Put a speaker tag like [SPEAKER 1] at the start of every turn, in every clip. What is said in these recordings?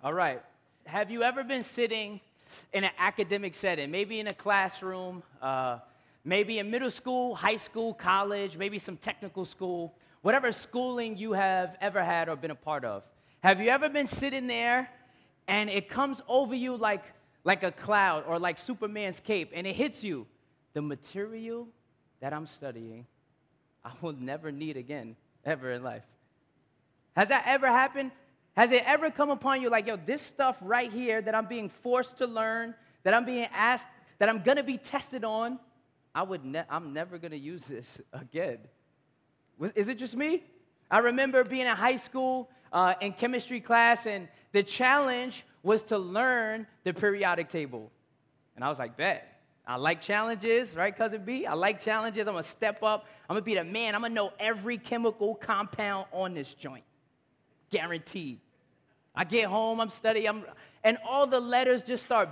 [SPEAKER 1] All right. Have you ever been sitting in an academic setting, maybe in a classroom, uh, maybe in middle school, high school, college, maybe some technical school, whatever schooling you have ever had or been a part of? Have you ever been sitting there and it comes over you like, like a cloud or like Superman's cape and it hits you? The material that I'm studying, I will never need again, ever in life. Has that ever happened? Has it ever come upon you like, yo, this stuff right here that I'm being forced to learn, that I'm being asked, that I'm gonna be tested on, I would ne- I'm never gonna use this again. Was, is it just me? I remember being in high school uh, in chemistry class, and the challenge was to learn the periodic table. And I was like, bet. I like challenges, right, cousin B? I like challenges. I'm gonna step up. I'm gonna be the man. I'm gonna know every chemical compound on this joint. Guaranteed. I get home, I'm studying, I'm, and all the letters just start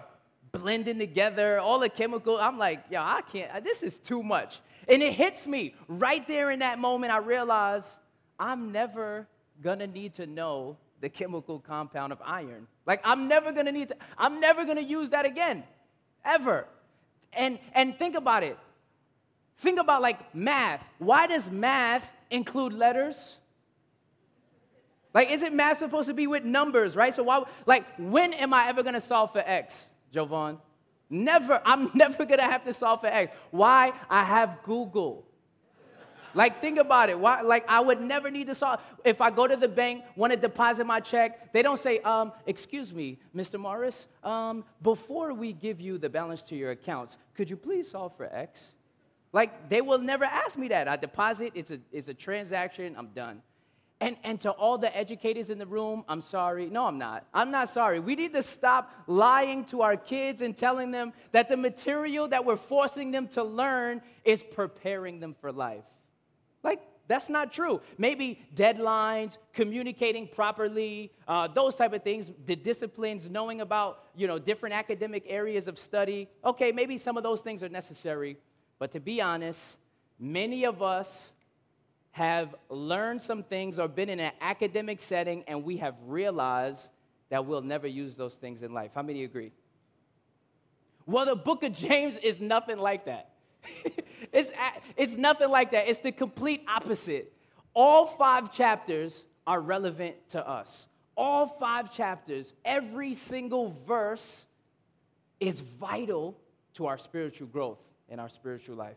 [SPEAKER 1] blending together, all the chemical. I'm like, yo, I can't, this is too much. And it hits me right there in that moment. I realize I'm never gonna need to know the chemical compound of iron. Like, I'm never gonna need to, I'm never gonna use that again, ever. And, and think about it. Think about like math. Why does math include letters? Like, isn't math supposed to be with numbers, right? So, why, like, when am I ever gonna solve for x, Jovan? Never. I'm never gonna have to solve for x. Why? I have Google. Like, think about it. Why, like, I would never need to solve. If I go to the bank, want to deposit my check, they don't say, um, excuse me, Mr. Morris, um, before we give you the balance to your accounts, could you please solve for X? Like, they will never ask me that. I deposit, it's a, it's a transaction, I'm done. And, and to all the educators in the room, I'm sorry. No, I'm not. I'm not sorry. We need to stop lying to our kids and telling them that the material that we're forcing them to learn is preparing them for life. Like, that's not true. Maybe deadlines, communicating properly, uh, those type of things, the disciplines, knowing about you know different academic areas of study. Okay, maybe some of those things are necessary, but to be honest, many of us have learned some things or been in an academic setting and we have realized that we'll never use those things in life. How many agree? Well, the book of James is nothing like that. it's, it's nothing like that. It's the complete opposite. All five chapters are relevant to us. All five chapters, every single verse is vital to our spiritual growth and our spiritual life.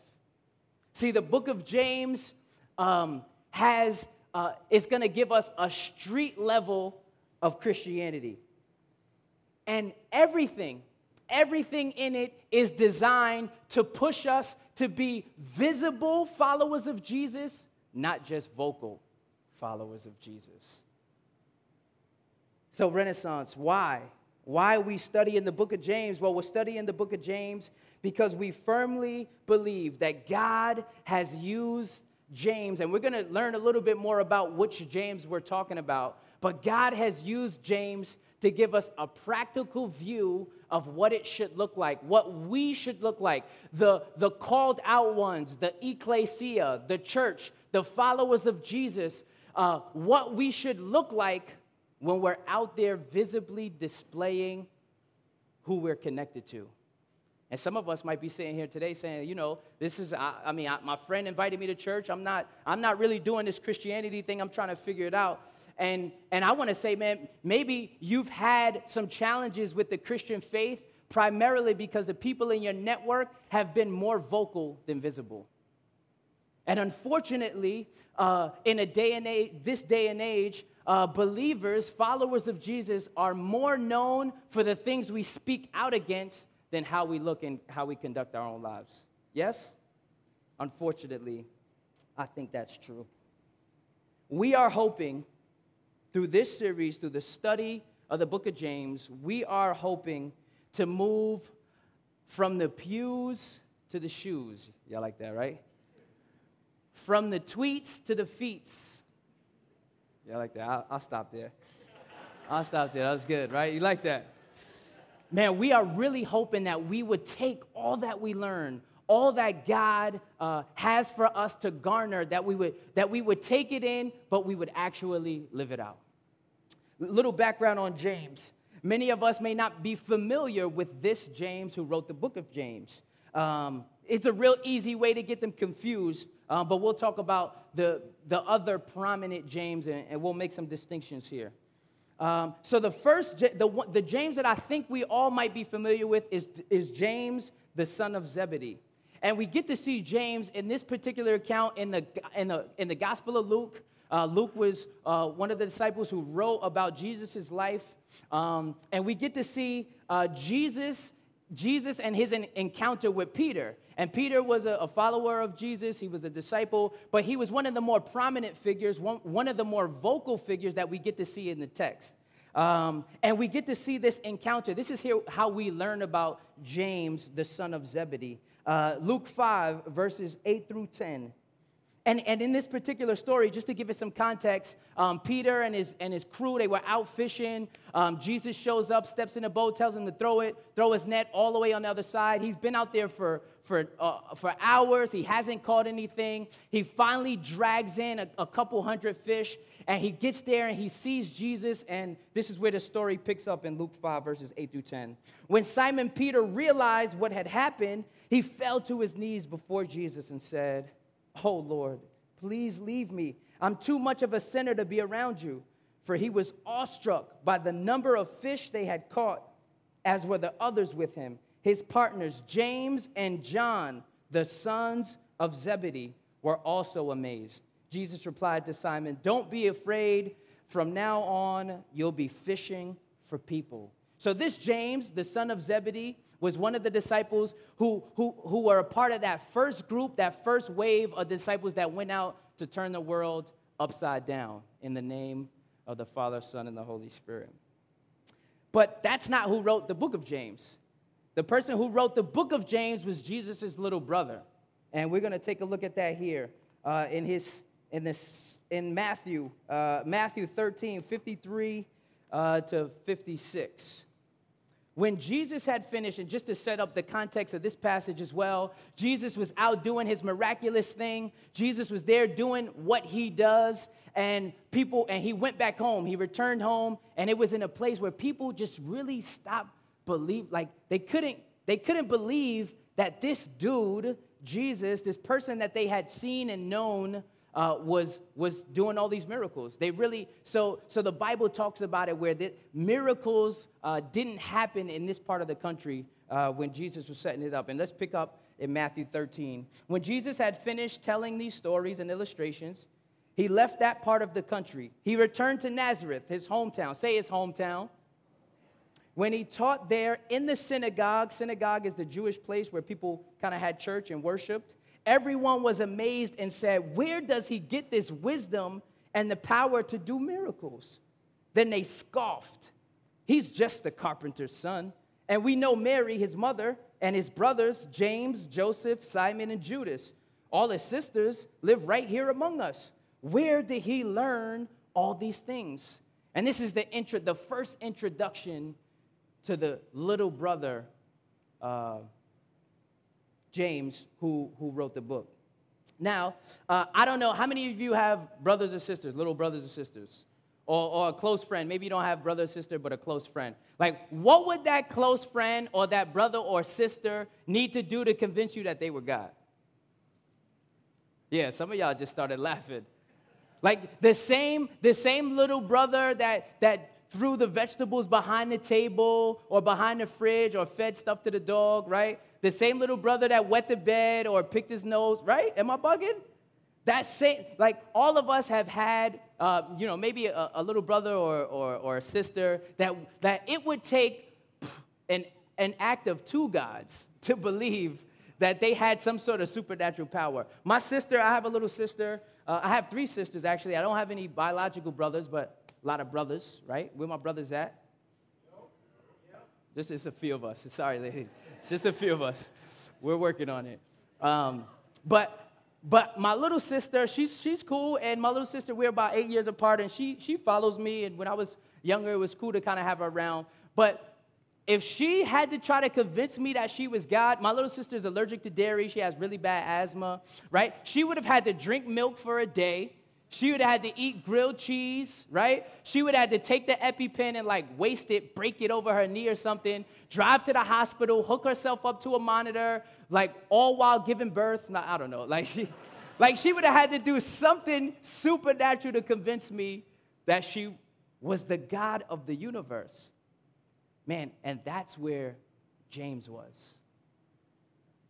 [SPEAKER 1] See, the book of James um, has, uh, is going to give us a street level of Christianity. And everything, everything in it is designed to push us to be visible followers of Jesus, not just vocal followers of Jesus. So, Renaissance, why? Why we studying the book of James? Well, we're studying the book of James because we firmly believe that God has used James, and we're going to learn a little bit more about which James we're talking about. But God has used James to give us a practical view of what it should look like, what we should look like. The, the called out ones, the ecclesia, the church, the followers of Jesus, uh, what we should look like when we're out there visibly displaying who we're connected to. And some of us might be sitting here today saying, you know, this is, I, I mean, I, my friend invited me to church. I'm not, I'm not really doing this Christianity thing. I'm trying to figure it out. And, and I want to say, man, maybe you've had some challenges with the Christian faith primarily because the people in your network have been more vocal than visible. And unfortunately, uh, in a day and age, this day and age, uh, believers, followers of Jesus, are more known for the things we speak out against than how we look and how we conduct our own lives. Yes? Unfortunately, I think that's true. We are hoping through this series, through the study of the book of James, we are hoping to move from the pews to the shoes. Y'all like that, right? From the tweets to the feets. Y'all like that? I'll, I'll stop there. I'll stop there. That was good, right? You like that? Man, we are really hoping that we would take all that we learn, all that God uh, has for us to garner, that we, would, that we would take it in, but we would actually live it out. Little background on James. Many of us may not be familiar with this James who wrote the book of James. Um, it's a real easy way to get them confused, uh, but we'll talk about the, the other prominent James and, and we'll make some distinctions here. Um, so the first, the, the James that I think we all might be familiar with is, is James, the son of Zebedee. And we get to see James in this particular account in the, in the, in the Gospel of Luke. Uh, Luke was uh, one of the disciples who wrote about Jesus' life. Um, and we get to see uh, Jesus, Jesus and his encounter with Peter. And Peter was a, follower of Jesus, he was a disciple, but he was one of the more prominent figures, one, one of the more vocal figures that we get to see in the text. Um, and we get to see this encounter. This is here how we learn about James, the son of Zebedee. Uh, Luke 5, verses 8 through 10. And, and in this particular story, just to give it some context, um, Peter and his, and his crew, they were out fishing. Um, Jesus shows up, steps in the boat, tells him to throw it, throw his net all the way on the other side. He's been out there for, for, uh, for hours. He hasn't caught anything. He finally drags in a, a couple hundred fish, and he gets there and he sees Jesus. And this is where the story picks up in Luke 5, verses 8 through 10. When Simon Peter realized what had happened, he fell to his knees before Jesus and said, Oh Lord, please leave me. I'm too much of a sinner to be around you. For he was awestruck by the number of fish they had caught, as were the others with him, his partners, James and John, the sons of Zebedee, were also amazed. Jesus replied to Simon, Don't be afraid. From now on, you'll be fishing for people. So, this James, the son of Zebedee, was one of the disciples who, who, who were a part of that first group, that first wave of disciples that went out to turn the world upside down in the name of the Father, Son, and the Holy Spirit. But that's not who wrote the book of James. The person who wrote the book of James was Jesus' little brother. And we're going to take a look at that here uh, in, his, in, this, in Matthew, uh, Matthew 13, 53 uh, to 56. When Jesus had finished, and just to set up the context of this passage as well, Jesus was out doing his miraculous thing. Jesus was there doing what he does, and people, and he went back home. He returned home, and it was in a place where people just really stopped believe, like they couldn't, they couldn't believe that this dude, Jesus, this person that they had seen and known uh, was, was doing all these miracles. They really, so, so the Bible talks about it where the miracles uh, didn't happen in this part of the country uh, when Jesus was setting it up. And let's pick up in Matthew 13. When Jesus had finished telling these stories and illustrations, he left that part of the country. He returned to Nazareth, his hometown. Say his hometown. When he taught there in the synagogue, synagogue is the Jewish place where people kind of had church and worshiped. Everyone was amazed and said, Where does he get this wisdom and the power to do miracles? Then they scoffed. He's just the carpenter's son. And we know Mary, his mother, and his brothers, James, Joseph, Simon, and Judas. All his sisters live right here among us. Where did he learn all these things? And this is the, intro, the first introduction to the little brother uh, James, who, who wrote the book. Now, uh, I don't know, how many of you have brothers or sisters, little brothers or sisters? Or, or a close friend? Maybe you don't have brother or sister, but a close friend. Like, what would that close friend or that brother or sister need to do to convince you that they were God? Yeah, some of y'all just started laughing. Like the same, the same little brother that, that threw the vegetables behind the table or behind the fridge or fed stuff to the dog, right? The same little brother that wet the bed or picked his nose, right? Am I bugging? That same, like all of us have had, uh, you know, maybe a, a little brother or, or, or, a sister that, that it would take an, an act of two gods to believe that they had some sort of supernatural power. My sister, I have a little sister. Uh, I have three sisters, actually. I don't have any biological brothers, but a lot of brothers, right? Where my brothers at? Just it's a few of us. Sorry, ladies. It's just a few of us. We're working on it. Um, but but my little sister, she's she's cool, and my little sister, we're about eight years apart, and she she follows me. And when I was younger, it was cool to kind of have her around. But if she had to try to convince me that she was God, my little sister is allergic to dairy. She has really bad asthma, right? She would have had to drink milk for a day She would have had to eat grilled cheese, right? She would have had to take the EpiPen and like waste it, break it over her knee or something, drive to the hospital, hook herself up to a monitor, like all while giving birth. No, I don't know. Like she, like she would have had to do something supernatural to convince me that she was the God of the universe. Man, and that's where James was.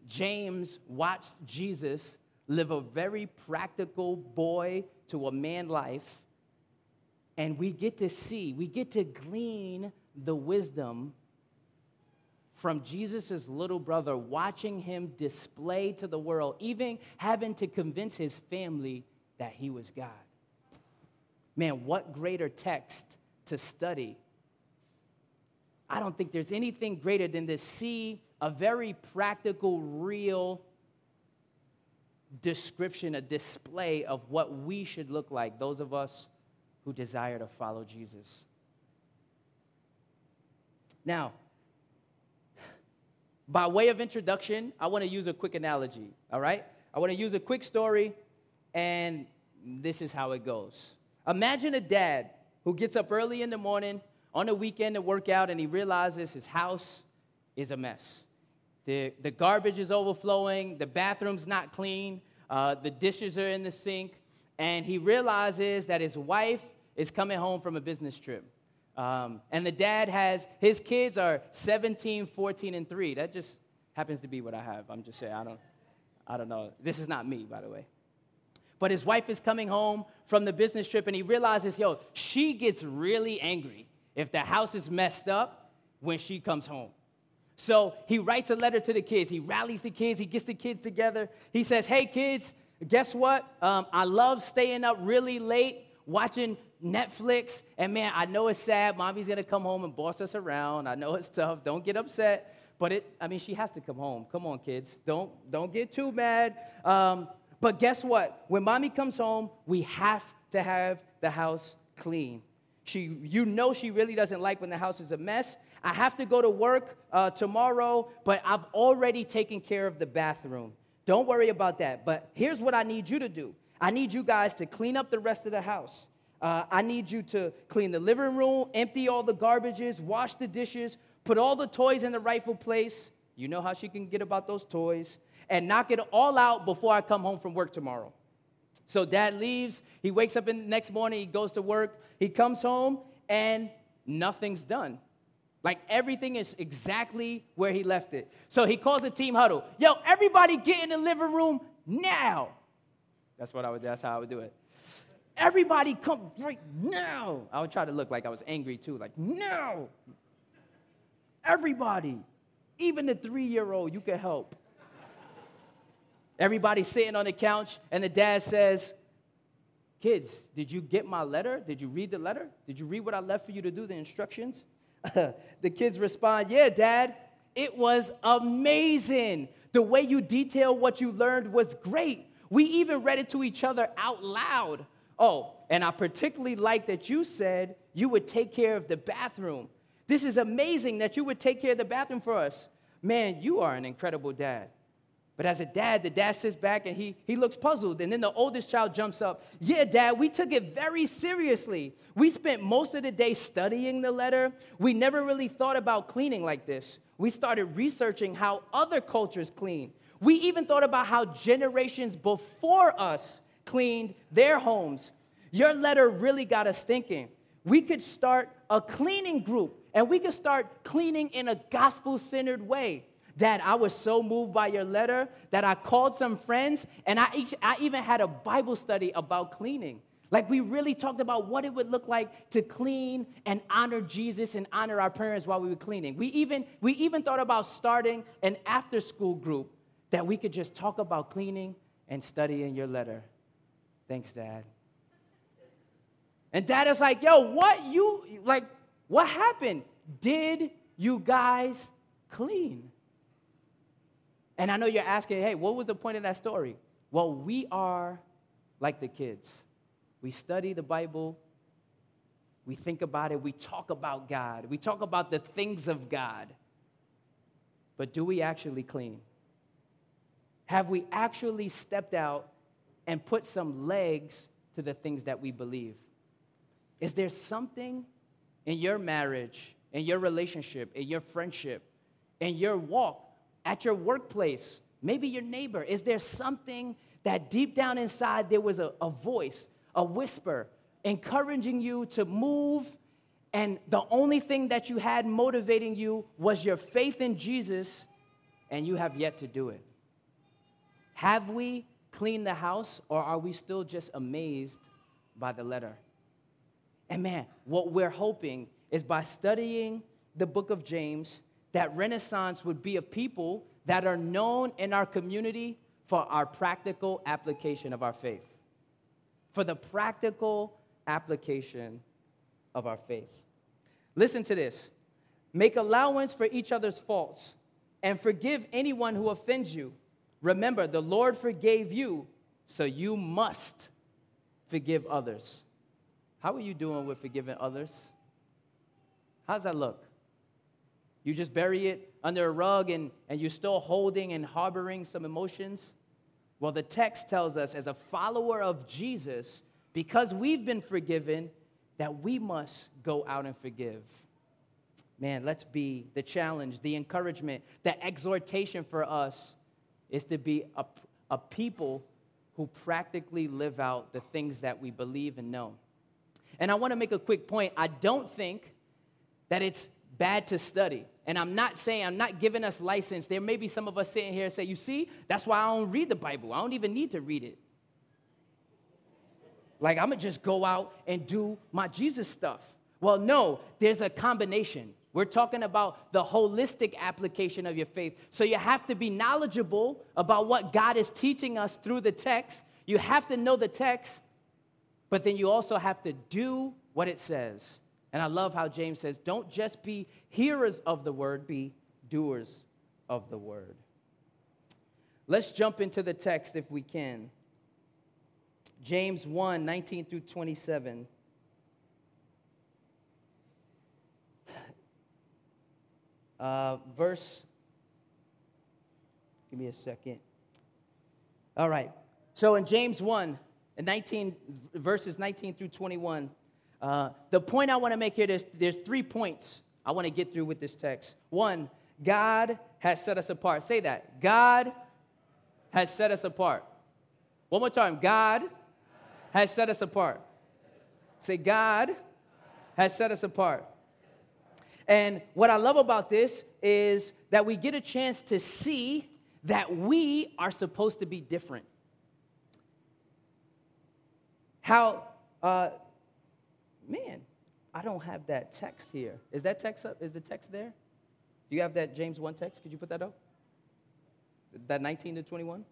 [SPEAKER 1] James watched Jesus live a very practical boy to a man life, and we get to see, we get to glean the wisdom from Jesus' little brother, watching him display to the world, even having to convince his family that he was God. Man, what greater text to study? I don't think there's anything greater than to see a very practical, real description, a display of what we should look like, those of us who desire to follow Jesus. Now, by way of introduction, I want to use a quick analogy, all right? I want to use a quick story, and this is how it goes. Imagine a dad who gets up early in the morning on the weekend to work out, and he realizes his house is a mess. The, the garbage is overflowing, the bathroom's not clean, uh, the dishes are in the sink, and he realizes that his wife is coming home from a business trip. Um, and the dad has, his kids are 17, 14, and 3. That just happens to be what I have. I'm just saying, I don't, I don't know. This is not me, by the way. But his wife is coming home from the business trip, and he realizes, yo, she gets really angry if the house is messed up when she comes home. So he writes a letter to the kids. He rallies the kids. He gets the kids together. He says, Hey, kids, guess what? Um, I love staying up really late watching Netflix. And man, I know it's sad. Mommy's going to come home and boss us around. I know it's tough. Don't get upset. But it, I mean, she has to come home. Come on, kids. Don't, don't get too mad. Um, but guess what? When mommy comes home, we have to have the house clean. She, you know she really doesn't like when the house is a mess. I have to go to work uh, tomorrow, but I've already taken care of the bathroom. Don't worry about that. But here's what I need you to do I need you guys to clean up the rest of the house. Uh, I need you to clean the living room, empty all the garbages, wash the dishes, put all the toys in the rightful place. You know how she can get about those toys. And knock it all out before I come home from work tomorrow. So dad leaves. He wakes up in the next morning. He goes to work. He comes home and nothing's done. Like everything is exactly where he left it. So he calls a team huddle. Yo, everybody get in the living room now. That's what I would that's how I would do it. Everybody come right now. I would try to look like I was angry too, like now. Everybody, even the three-year-old, you can help. Everybody sitting on the couch, and the dad says, Kids, did you get my letter? Did you read the letter? Did you read what I left for you to do, the instructions? the kids respond, Yeah, dad, it was amazing. The way you detail what you learned was great. We even read it to each other out loud. Oh, and I particularly like that you said you would take care of the bathroom. This is amazing that you would take care of the bathroom for us. Man, you are an incredible dad. But as a dad, the dad sits back and he, he looks puzzled. And then the oldest child jumps up. Yeah, dad, we took it very seriously. We spent most of the day studying the letter. We never really thought about cleaning like this. We started researching how other cultures clean. We even thought about how generations before us cleaned their homes. Your letter really got us thinking. We could start a cleaning group and we could start cleaning in a gospel centered way. Dad, I was so moved by your letter that I called some friends and I, I even had a Bible study about cleaning. Like, we really talked about what it would look like to clean and honor Jesus and honor our parents while we were cleaning. We even, we even thought about starting an after school group that we could just talk about cleaning and studying your letter. Thanks, Dad. And Dad is like, yo, what you, like, what happened? Did you guys clean? And I know you're asking, hey, what was the point of that story? Well, we are like the kids. We study the Bible, we think about it, we talk about God, we talk about the things of God. But do we actually clean? Have we actually stepped out and put some legs to the things that we believe? Is there something in your marriage, in your relationship, in your friendship, in your walk, at your workplace, maybe your neighbor? Is there something that deep down inside there was a, a voice, a whisper, encouraging you to move? And the only thing that you had motivating you was your faith in Jesus, and you have yet to do it. Have we cleaned the house, or are we still just amazed by the letter? And man, what we're hoping is by studying the book of James, that Renaissance would be a people that are known in our community for our practical application of our faith. For the practical application of our faith. Listen to this make allowance for each other's faults and forgive anyone who offends you. Remember, the Lord forgave you, so you must forgive others. How are you doing with forgiving others? How's that look? You just bury it under a rug and, and you're still holding and harboring some emotions? Well, the text tells us, as a follower of Jesus, because we've been forgiven, that we must go out and forgive. Man, let's be the challenge, the encouragement, the exhortation for us is to be a, a people who practically live out the things that we believe and know. And I want to make a quick point. I don't think that it's bad to study. And I'm not saying, I'm not giving us license. There may be some of us sitting here and say, you see, that's why I don't read the Bible. I don't even need to read it. Like, I'm to just go out and do my Jesus stuff. Well, no, there's a combination. We're talking about the holistic application of your faith. So you have to be knowledgeable about what God is teaching us through the text. You have to know the text, but then you also have to do what it says. And I love how James says, don't just be hearers of the word, be doers of the word. Let's jump into the text if we can. James 1 19 through 27. Uh, verse, give me a second. All right. So in James 1, 19, verses 19 through 21, uh, the point I want to make here, there's, there's three points I want to get through with this text. One, God has set us apart. Say that. God has set us apart. One more time. God has set us apart. Say, God has set us apart. And what I love about this is that we get a chance to see that we are supposed to be different. How, uh, man, I don't have that text here. Is that text up? Is the text there? Do you have that James 1 text? Could you put that up? That 19 to 21?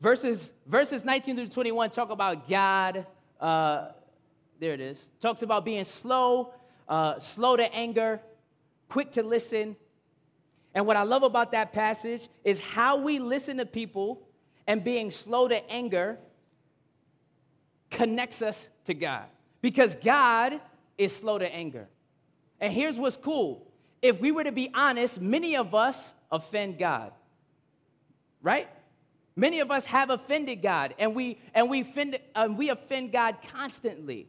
[SPEAKER 1] Verses, verses 19 to 21 talk about God uh, there it is. Talks about being slow, uh, slow to anger, quick to listen. And what I love about that passage is how we listen to people and being slow to anger connects us to God. Because God is slow to anger. And here's what's cool if we were to be honest, many of us offend God, right? Many of us have offended God, and we and we offend, uh, we offend God constantly.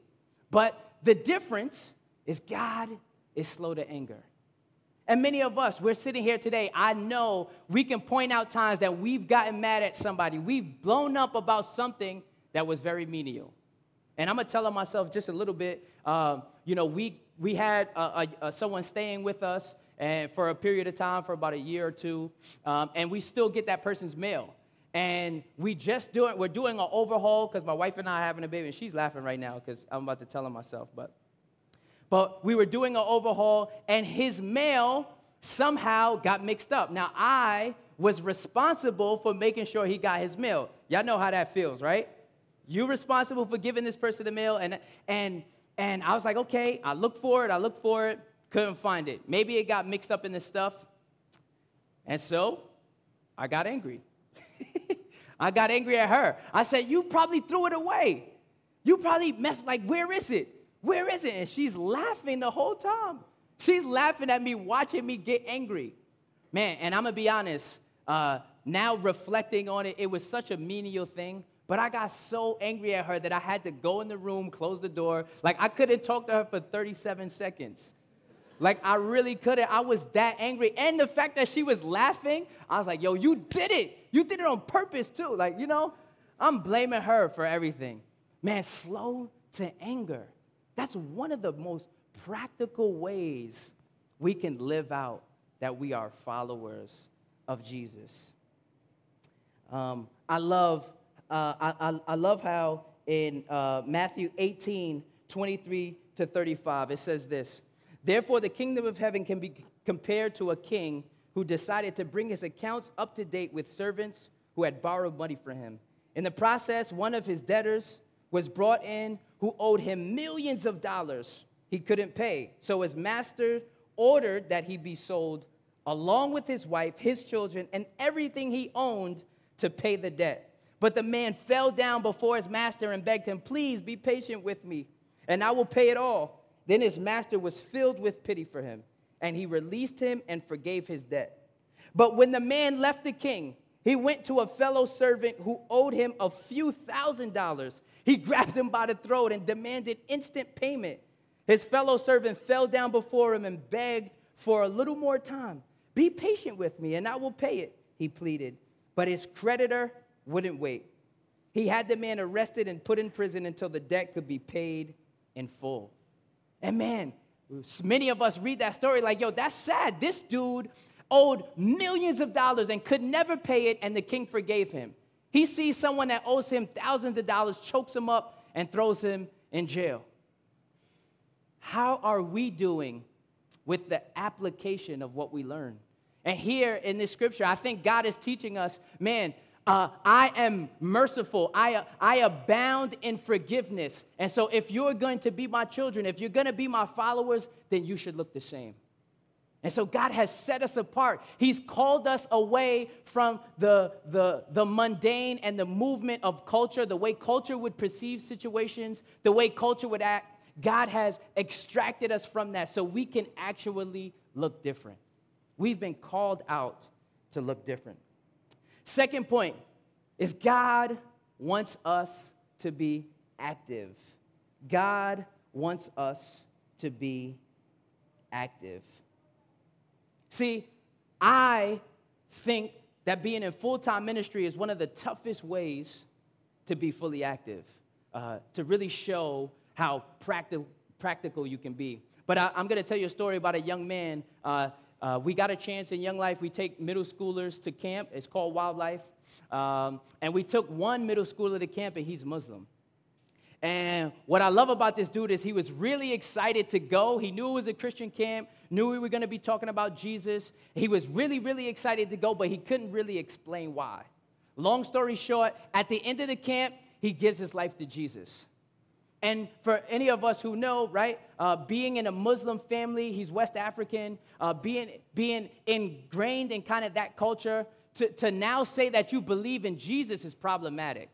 [SPEAKER 1] But the difference is God is slow to anger. And many of us, we're sitting here today. I know we can point out times that we've gotten mad at somebody. We've blown up about something that was very menial. And I'm gonna tell myself just a little bit. Uh, you know, we we had someone staying with us and for a period of time, for about a year or two, um, and we still get that person's mail and we just doing we're doing an overhaul because my wife and I are having a baby, and she's laughing right now because I'm about to tell her myself, but but we were doing an overhaul, and his mail somehow got mixed up. Now I was responsible for making sure he got his mail. Y'all know how that feels, right? You're responsible for giving this person the mail, and and and I was like, okay, I look for it, I look for it, couldn't find it. Maybe it got mixed up in the stuff, and so I got angry. I got angry at her. I said, You probably threw it away. You probably messed, like, where is it? Where is it? And she's laughing the whole time. She's laughing at me, watching me get angry. Man, and I'm gonna be honest, uh, now reflecting on it, it was such a menial thing. But I got so angry at her that I had to go in the room, close the door. Like I couldn't talk to her for 37 seconds. Like I really couldn't. I was that angry. And the fact that she was laughing, I was like, yo, you did it. You did it on purpose too. Like, you know, I'm blaming her for everything. Man, slow to anger. That's one of the most practical ways we can live out that we are followers of Jesus. Um, I love, uh, I, I, love how in uh, Matthew 18, 23 to 35, it says this Therefore, the kingdom of heaven can be compared to a king who decided to bring his accounts up to date with servants who had borrowed money from him. In the process, one of his debtors was brought in who owed him millions of dollars he couldn't pay. So his master ordered that he be sold along with his wife, his children, and everything he owned to pay the debt. But the man fell down before his master and begged him, Please be patient with me, and I will pay it all. Then his master was filled with pity for him, and he released him and forgave his debt. But when the man left the king, he went to a fellow servant who owed him a few thousand dollars. He grabbed him by the throat and demanded instant payment. His fellow servant fell down before him and begged for a little more time. Be patient with me and I will pay it, he pleaded. But his creditor wouldn't wait. He had the man arrested and put in prison until the debt could be paid in full. And man, many of us read that story like, yo, that's sad. This dude owed millions of dollars and could never pay it, and the king forgave him. He sees someone that owes him thousands of dollars, chokes him up, and throws him in jail. How are we doing with the application of what we learn? And here in this scripture, I think God is teaching us, man, uh, I am merciful. I, I abound in forgiveness. And so, if you're going to be my children, if you're going to be my followers, then you should look the same. And so, God has set us apart. He's called us away from the, the, the mundane and the movement of culture, the way culture would perceive situations, the way culture would act. God has extracted us from that so we can actually look different. We've been called out to look different. Second point is God wants us to be active. God wants us to be active. See, I think that being in full time ministry is one of the toughest ways to be fully active, uh, to really show how practi- practical you can be. But I, am going to tell you a story about a young man uh, uh, we got a chance in Young Life. We take middle schoolers to camp. It's called WyldLife. Um, and we took one middle schooler to camp, and he's Muslim. And what I love about this dude is he was really excited to go. He knew it was a Christian camp, knew we were going to be talking about Jesus. He was really, really excited to go, but he couldn't really explain why. Long story short, at the end of the camp, he gives his life to Jesus. And for any of us who know, right, uh, being in a Muslim family, he's West African, uh, being, being ingrained in kind of that culture, to, to now say that you believe in Jesus is problematic.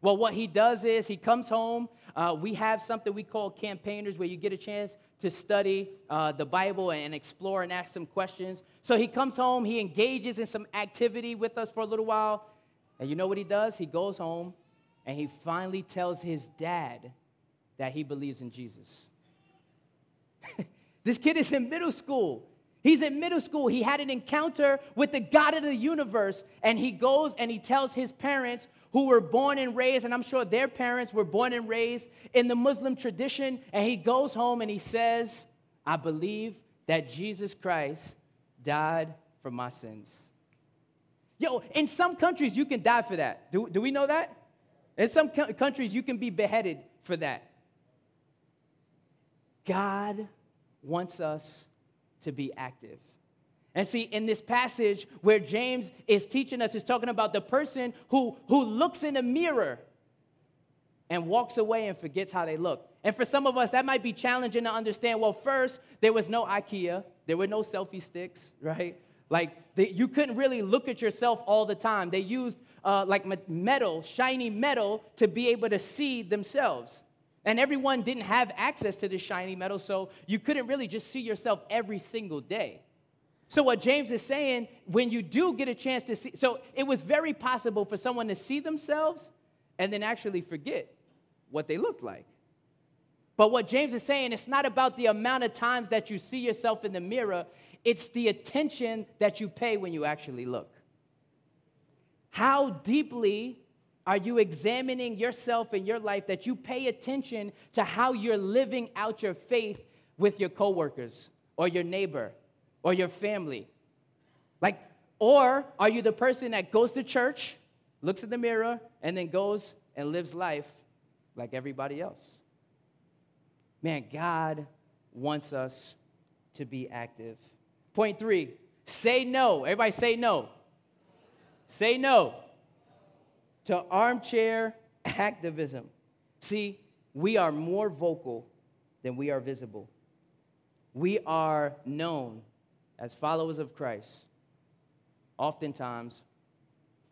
[SPEAKER 1] Well, what he does is he comes home. Uh, we have something we call campaigners where you get a chance to study uh, the Bible and explore and ask some questions. So he comes home, he engages in some activity with us for a little while. And you know what he does? He goes home and he finally tells his dad that he believes in Jesus. this kid is in middle school. He's in middle school. He had an encounter with the God of the universe, and he goes and he tells his parents, who were born and raised, and I'm sure their parents were born and raised in the Muslim tradition, and he goes home and he says, I believe that Jesus Christ died for my sins. Yo, in some countries, you can die for that. Do, do we know that? In some countries, you can be beheaded for that. God wants us to be active. And see, in this passage where James is teaching us, is talking about the person who, who looks in a mirror and walks away and forgets how they look. And for some of us, that might be challenging to understand. Well, first, there was no IKEA, there were no selfie sticks, right? Like, they, you couldn't really look at yourself all the time. They used uh, like metal, shiny metal, to be able to see themselves. And everyone didn't have access to this shiny metal, so you couldn't really just see yourself every single day. So, what James is saying, when you do get a chance to see, so it was very possible for someone to see themselves and then actually forget what they looked like. But what James is saying, it's not about the amount of times that you see yourself in the mirror, it's the attention that you pay when you actually look. How deeply are you examining yourself and your life that you pay attention to how you're living out your faith with your coworkers or your neighbor or your family? Like, or are you the person that goes to church, looks in the mirror, and then goes and lives life like everybody else? Man, God wants us to be active. Point three say no. Everybody say no. Say no to armchair activism. See, we are more vocal than we are visible. We are known as followers of Christ, oftentimes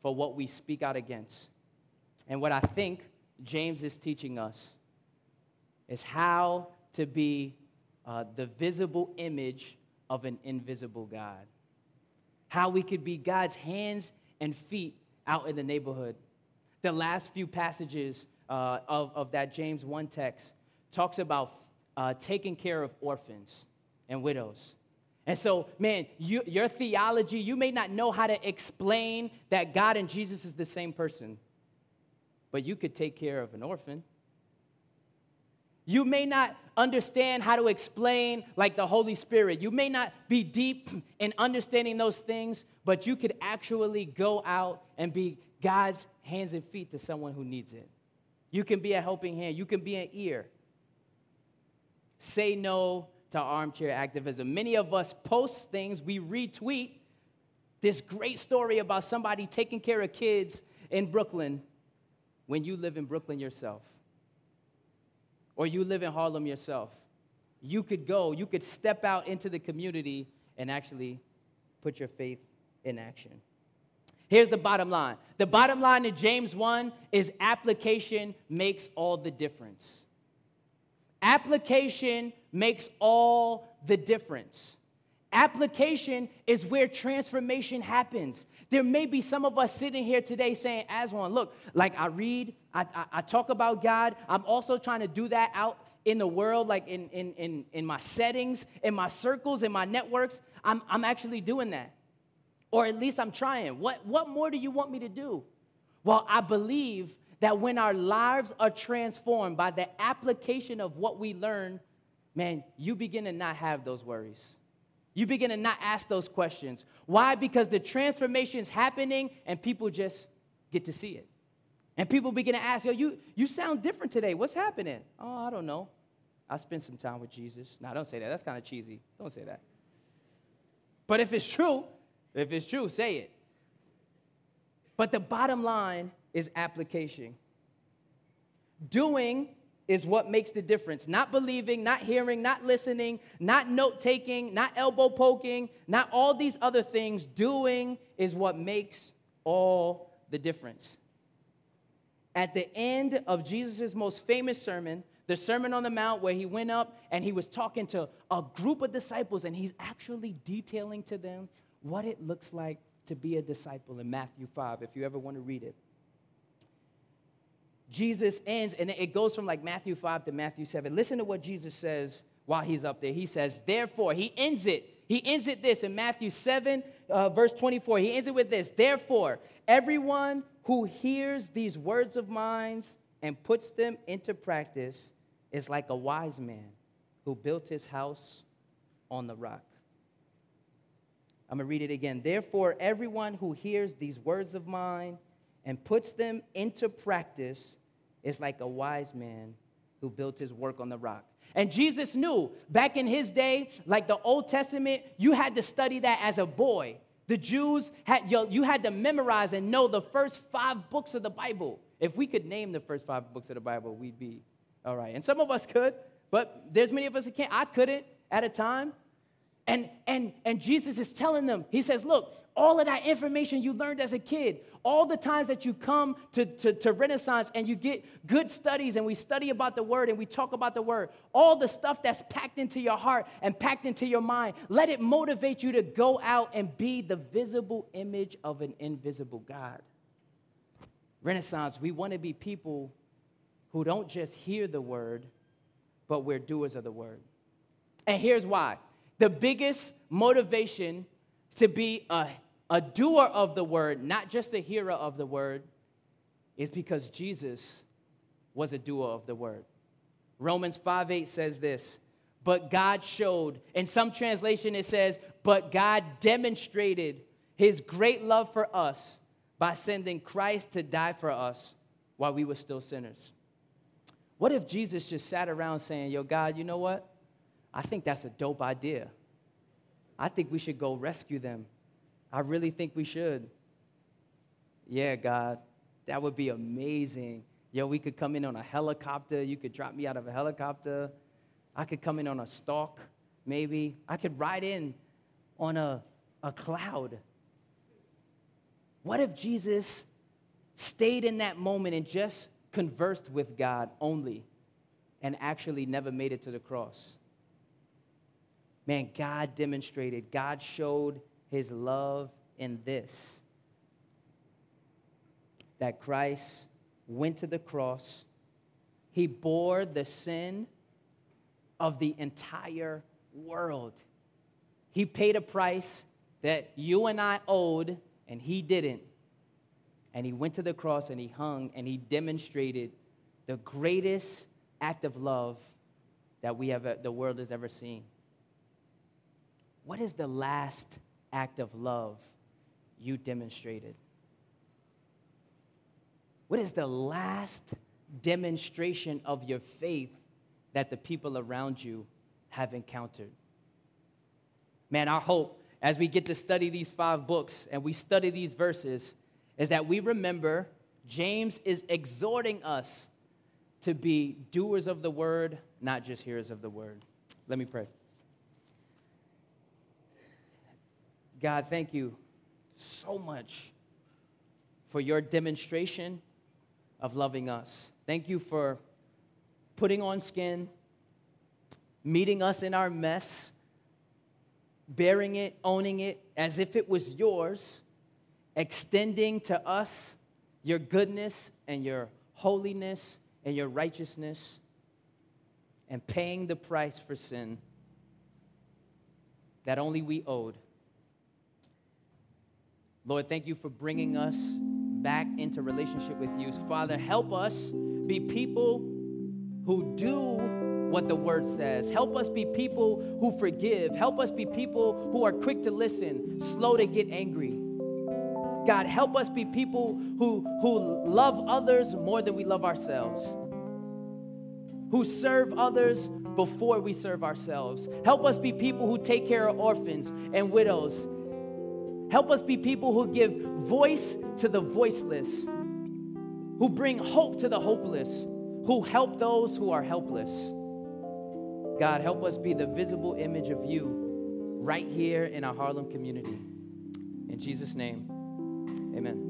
[SPEAKER 1] for what we speak out against. And what I think James is teaching us is how to be uh, the visible image of an invisible God. How we could be God's hands and feet out in the neighborhood. The last few passages uh, of, of that James 1 text talks about uh, taking care of orphans and widows. And so, man, you, your theology, you may not know how to explain that God and Jesus is the same person, but you could take care of an orphan. You may not understand how to explain, like the Holy Spirit. You may not be deep in understanding those things, but you could actually go out and be God's hands and feet to someone who needs it. You can be a helping hand, you can be an ear. Say no to armchair activism. Many of us post things, we retweet this great story about somebody taking care of kids in Brooklyn when you live in Brooklyn yourself or you live in Harlem yourself, you could go, you could step out into the community and actually put your faith in action. Here's the bottom line the bottom line in James 1 is application makes all the difference. Application makes all the difference. Application is where transformation happens. There may be some of us sitting here today saying, Aswan, look, like I read, I, I, I, talk about God. I'm also trying to do that out in the world, like in, in, in, in my settings, in my circles, in my networks. I'm, I'm actually doing that. Or at least I'm trying. What, what more do you want me to do? Well, I believe that when our lives are transformed by the application of what we learn, man, you begin to not have those worries. You begin to not ask those questions. Why? Because the transformation is happening and people just get to see it. And people begin to ask, Yo, you, you sound different today. What's happening? Oh, I don't know. I spent some time with Jesus. No, don't say that. That's kind of cheesy. Don't say that. But if it's true, if it's true, say it. But the bottom line is application. Doing is what makes the difference. Not believing, not hearing, not listening, not note taking, not elbow poking, not all these other things. Doing is what makes all the difference. At the end of Jesus' most famous sermon, the Sermon on the Mount, where he went up and he was talking to a group of disciples, and he's actually detailing to them what it looks like to be a disciple in Matthew 5, if you ever want to read it. Jesus ends, and it goes from like Matthew 5 to Matthew 7. Listen to what Jesus says while he's up there. He says, Therefore, he ends it. He ends it this in Matthew 7, uh, verse 24. He ends it with this Therefore, everyone who hears these words of mine and puts them into practice is like a wise man who built his house on the rock. I'm going to read it again. Therefore, everyone who hears these words of mine and puts them into practice is like a wise man who built his work on the rock. And Jesus knew back in his day, like the Old Testament, you had to study that as a boy. The Jews had you had to memorize and know the first five books of the Bible. If we could name the first five books of the Bible, we'd be all right. And some of us could, but there's many of us that can't. I couldn't at a time. And and and Jesus is telling them, he says, look, all of that information you learned as a kid, all the times that you come to, to, to, Renaissance and you get good studies and we study about the word and we talk about the word, all the stuff that's packed into your heart and packed into your mind, let it motivate you to go out and be the visible image of an invisible God. Renaissance, we want to be people who don't just hear the word, but we're doers of the word. And here's why the biggest motivation to be a a doer of the word, not just a hearer of the word, is because Jesus was a doer of the word. Romans 5 8 says this, but God showed, in some translation it says, but God demonstrated his great love for us by sending Christ to die for us while we were still sinners. What if Jesus just sat around saying, Yo, God, you know what? I think that's a dope idea. I think we should go rescue them. I really think we should. Yeah, God, that would be amazing. Yo, we could come in on a helicopter. You could drop me out of a helicopter. I could come in on a stalk, maybe. I could ride in on a, a cloud. What if Jesus stayed in that moment and just conversed with God only and actually never made it to the cross? Man, God demonstrated, God showed his love in this that Christ went to the cross, he bore the sin of the entire world. He paid a price that you and I owed, and he didn't. And he went to the cross and he hung and he demonstrated the greatest act of love that we have the world has ever seen. What is the last act of love you demonstrated? What is the last demonstration of your faith that the people around you have encountered? Man, our hope as we get to study these five books and we study these verses is that we remember James is exhorting us to be doers of the word, not just hearers of the word. Let me pray. God, thank you so much for your demonstration of loving us. Thank you for putting on skin, meeting us in our mess, bearing it, owning it as if it was yours, extending to us your goodness and your holiness and your righteousness, and paying the price for sin that only we owed. Lord, thank you for bringing us back into relationship with you. Father, help us be people who do what the word says. Help us be people who forgive. Help us be people who are quick to listen, slow to get angry. God, help us be people who, who love others more than we love ourselves, who serve others before we serve ourselves. Help us be people who take care of orphans and widows Help us be people who give voice to the voiceless, who bring hope to the hopeless, who help those who are helpless. God, help us be the visible image of you right here in our Harlem community. In Jesus' name, amen.